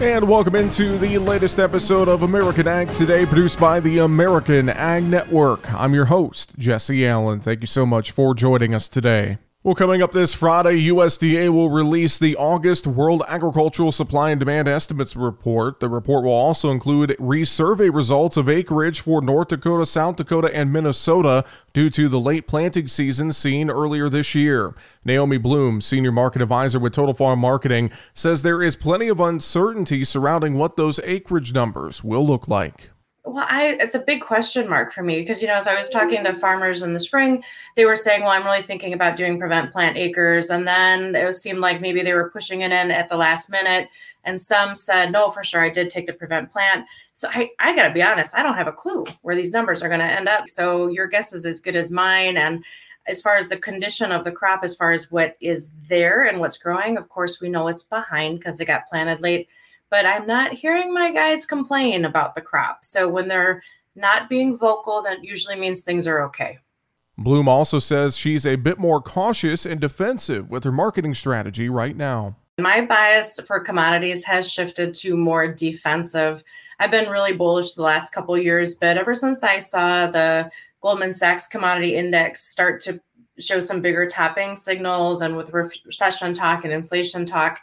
And welcome into the latest episode of American Ag Today, produced by the American Ag Network. I'm your host, Jesse Allen. Thank you so much for joining us today. Well, coming up this Friday, USDA will release the August World Agricultural Supply and Demand Estimates report. The report will also include resurvey results of acreage for North Dakota, South Dakota, and Minnesota due to the late planting season seen earlier this year. Naomi Blohm, Senior Market Advisor with Total Farm Marketing, says there is plenty of uncertainty surrounding what those acreage numbers will look like. Well, I it's a big question mark for me because you know as I was talking to farmers in the spring, they were saying, "Well, I'm really thinking about doing prevent plant acres," and then it seemed like maybe they were pushing it in at the last minute, and some said, "No, for sure, I did take the prevent plant." So I I got to be honest, I don't have a clue where these numbers are going to end up. So your guess is as good as mine, and as far as the condition of the crop, as far as what is there and what's growing, of course, we know it's behind because it got planted late but I'm not hearing my guys complain about the crop. So when they're not being vocal, that usually means things are okay. Blohm also says she's a bit more cautious and defensive with her marketing strategy right now. My bias for commodities has shifted to more defensive. I've been really bullish the last couple years, but ever since I saw the Goldman Sachs commodity index start to show some bigger tapping signals and with recession talk and inflation talk,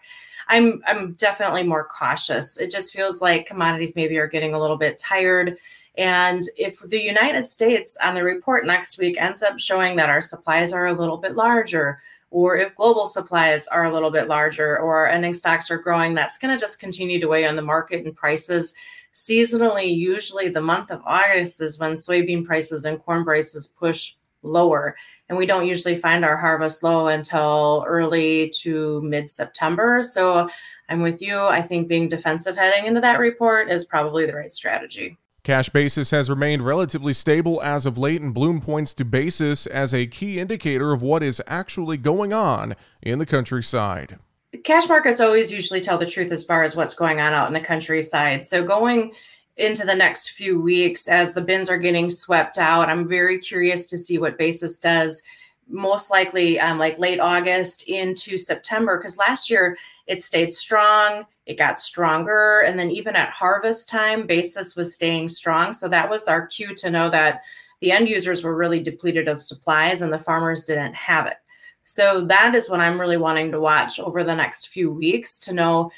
I'm I'm definitely more cautious. It just feels like commodities maybe are getting a little bit tired. And if the United States on the report next week ends up showing that our supplies are a little bit larger, or if global supplies are a little bit larger, or ending stocks are growing, that's going to just continue to weigh on the market and prices. Seasonally, usually the month of August is when soybean prices and corn prices push lower. And we don't usually find our harvest low until early to mid September. So I'm with you. I think being defensive heading into that report is probably the right strategy. Cash basis has remained relatively stable as of late, and Blohm points to basis as a key indicator of what is actually going on in the countryside. Cash markets always usually tell the truth as far as what's going on out in the countryside. So going into the next few weeks as the bins are getting swept out. I'm very curious to see what basis does. Most likely, um, like late August into September, because last year it stayed strong, it got stronger, and then even at harvest time, basis was staying strong. So that was our cue to know that the end users were really depleted of supplies and the farmers didn't have it. So that is what I'm really wanting to watch over the next few weeks to know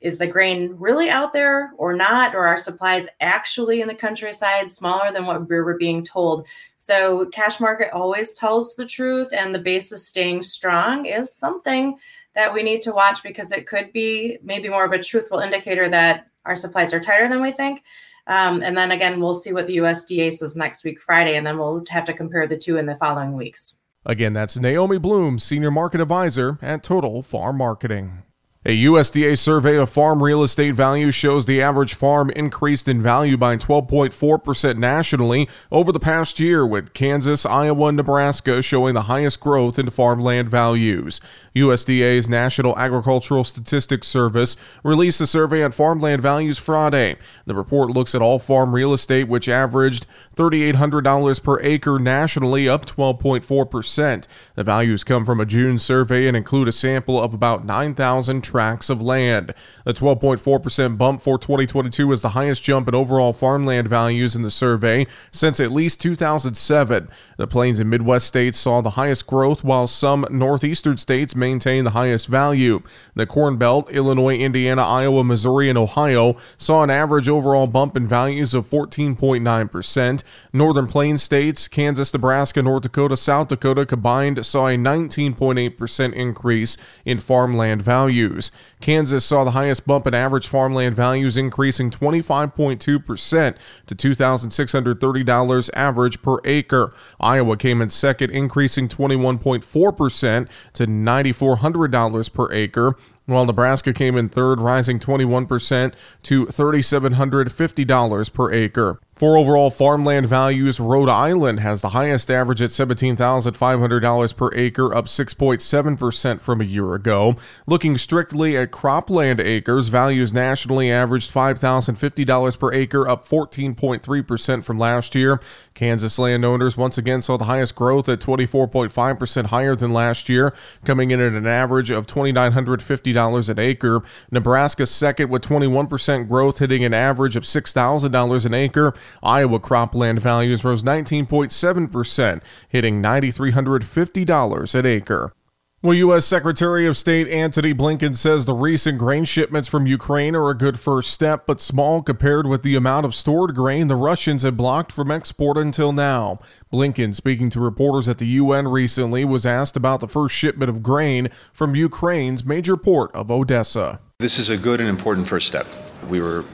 is the grain really out there or not? Or are supplies actually in the countryside smaller than what we were being told? So, cash market always tells the truth, and the basis staying strong is something that we need to watch because it could be maybe more of a truthful indicator that our supplies are tighter than we think. Um, and then again, we'll see what the USDA says next week, Friday, and then we'll have to compare the two in the following weeks. Again, that's Naomi Blohm, Senior Market Advisor at Total Farm Marketing. A USDA survey of farm real estate values shows the average farm increased in value by 12.4% nationally over the past year, with Kansas, Iowa, and Nebraska showing the highest growth in farmland values. USDA's National Agricultural Statistics Service released a survey on farmland values Friday. The report looks at all farm real estate, which averaged $3,800 per acre nationally, up 12.4%. The values come from a June survey and include a sample of about 9,000 tracts of land. The 12.4% bump for 2022 is the highest jump in overall farmland values in the survey since at least 2007. The Plains and Midwest states saw the highest growth, while some northeastern states maintained the highest value. The Corn Belt, Illinois, Indiana, Iowa, Missouri, and Ohio saw an average overall bump in values of 14.9%. Northern Plains states, Kansas, Nebraska, North Dakota, South Dakota combined saw a 19.8% increase in farmland values values. Kansas saw the highest bump in average farmland values, increasing 25.2% to $2,630 average per acre. Iowa came in second, increasing 21.4% to $9,400 per acre while Nebraska came in third, rising 21% to $3,750 per acre. For overall farmland values, Rhode Island has the highest average at $17,500 per acre, up 6.7% from a year ago. Looking strictly at cropland acres, values nationally averaged $5,050 per acre, up 14.3% from last year. Kansas landowners once again saw the highest growth at 24.5% higher than last year, coming in at an average of $2,950 an acre. Nebraska second with 21% growth, hitting an average of $6,000 an acre. Iowa cropland values rose 19.7%, hitting $9,350 an acre. Well, U.S. Secretary of State Antony Blinken says the recent grain shipments from Ukraine are a good first step, but small compared with the amount of stored grain the Russians had blocked from export until now. Blinken, speaking to reporters at the UN recently, was asked about the first shipment of grain from Ukraine's major port of Odessa. This is a good and important first step. We were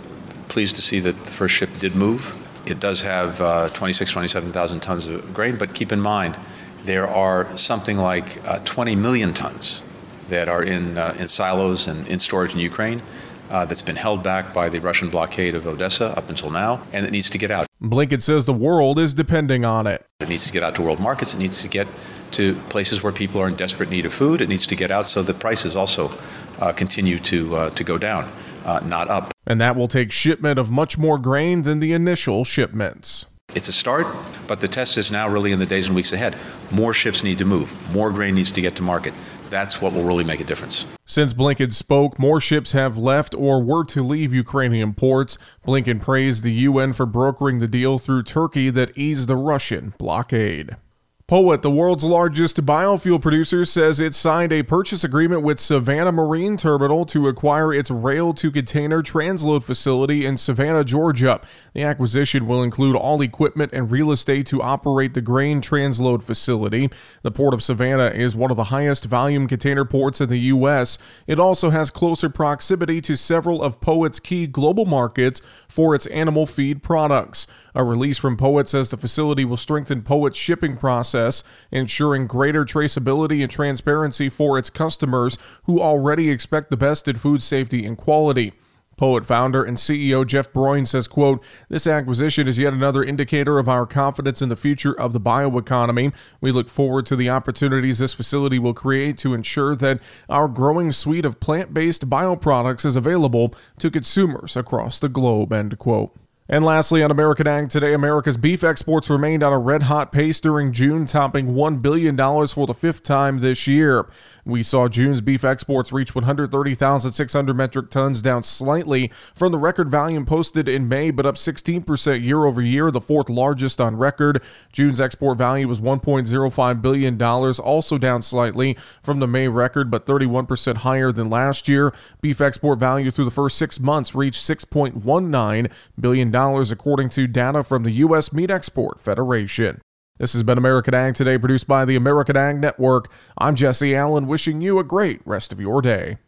pleased to see that the first ship did move. It does have uh, 26, 27,000 tons of grain, but keep in mind, there are something like uh, 20 million tons that are in, uh, in silos and in storage in Ukraine. Uh, that's been held back by the Russian blockade of Odessa up until now, and it needs to get out. Blinken says the world is depending on it. It needs to get out to world markets. It needs to get to places where people are in desperate need of food. It needs to get out so the prices also uh, continue to uh, to go down, uh, not up. And that will take shipment of much more grain than the initial shipments. It's a start, but the test is now really in the days and weeks ahead. More ships need to move, more grain needs to get to market. That's what will really make a difference. Since Blinken spoke, more ships have left or were to leave Ukrainian ports. Blinken praised the UN for brokering the deal through Turkey that eased the Russian blockade. POET, the world's largest biofuel producer, says it signed a purchase agreement with Savannah Marine Terminal to acquire its rail to container transload facility in Savannah, Georgia. The acquisition will include all equipment and real estate to operate the grain transload facility. The Port of Savannah is one of the highest volume container ports in the U.S. It also has closer proximity to several of POET's key global markets for its animal feed products. A release from POET says the facility will strengthen POET's shipping process, ensuring greater traceability and transparency for its customers who already expect the best in food safety and quality. POET founder and CEO Jeff Broin says, quote, This acquisition is yet another indicator of our confidence in the future of the bioeconomy. We look forward to the opportunities this facility will create to ensure that our growing suite of plant-based bioproducts is available to consumers across the globe, end quote. And lastly, on American Ag today, America's beef exports remained on a red hot pace during June, topping $1 billion for the fifth time this year. We saw June's beef exports reach 130,600 metric tons, down slightly from the record volume posted in May, but up 16% year over year, the fourth largest on record. June's export value was $1.05 billion, also down slightly from the May record, but 31% higher than last year. Beef export value through the first six months reached $6.19 billion, according to data from the U.S. Meat Export Federation. This has been American Ag Today, produced by the American Ag Network. I'm Jesse Allen, wishing you a great rest of your day.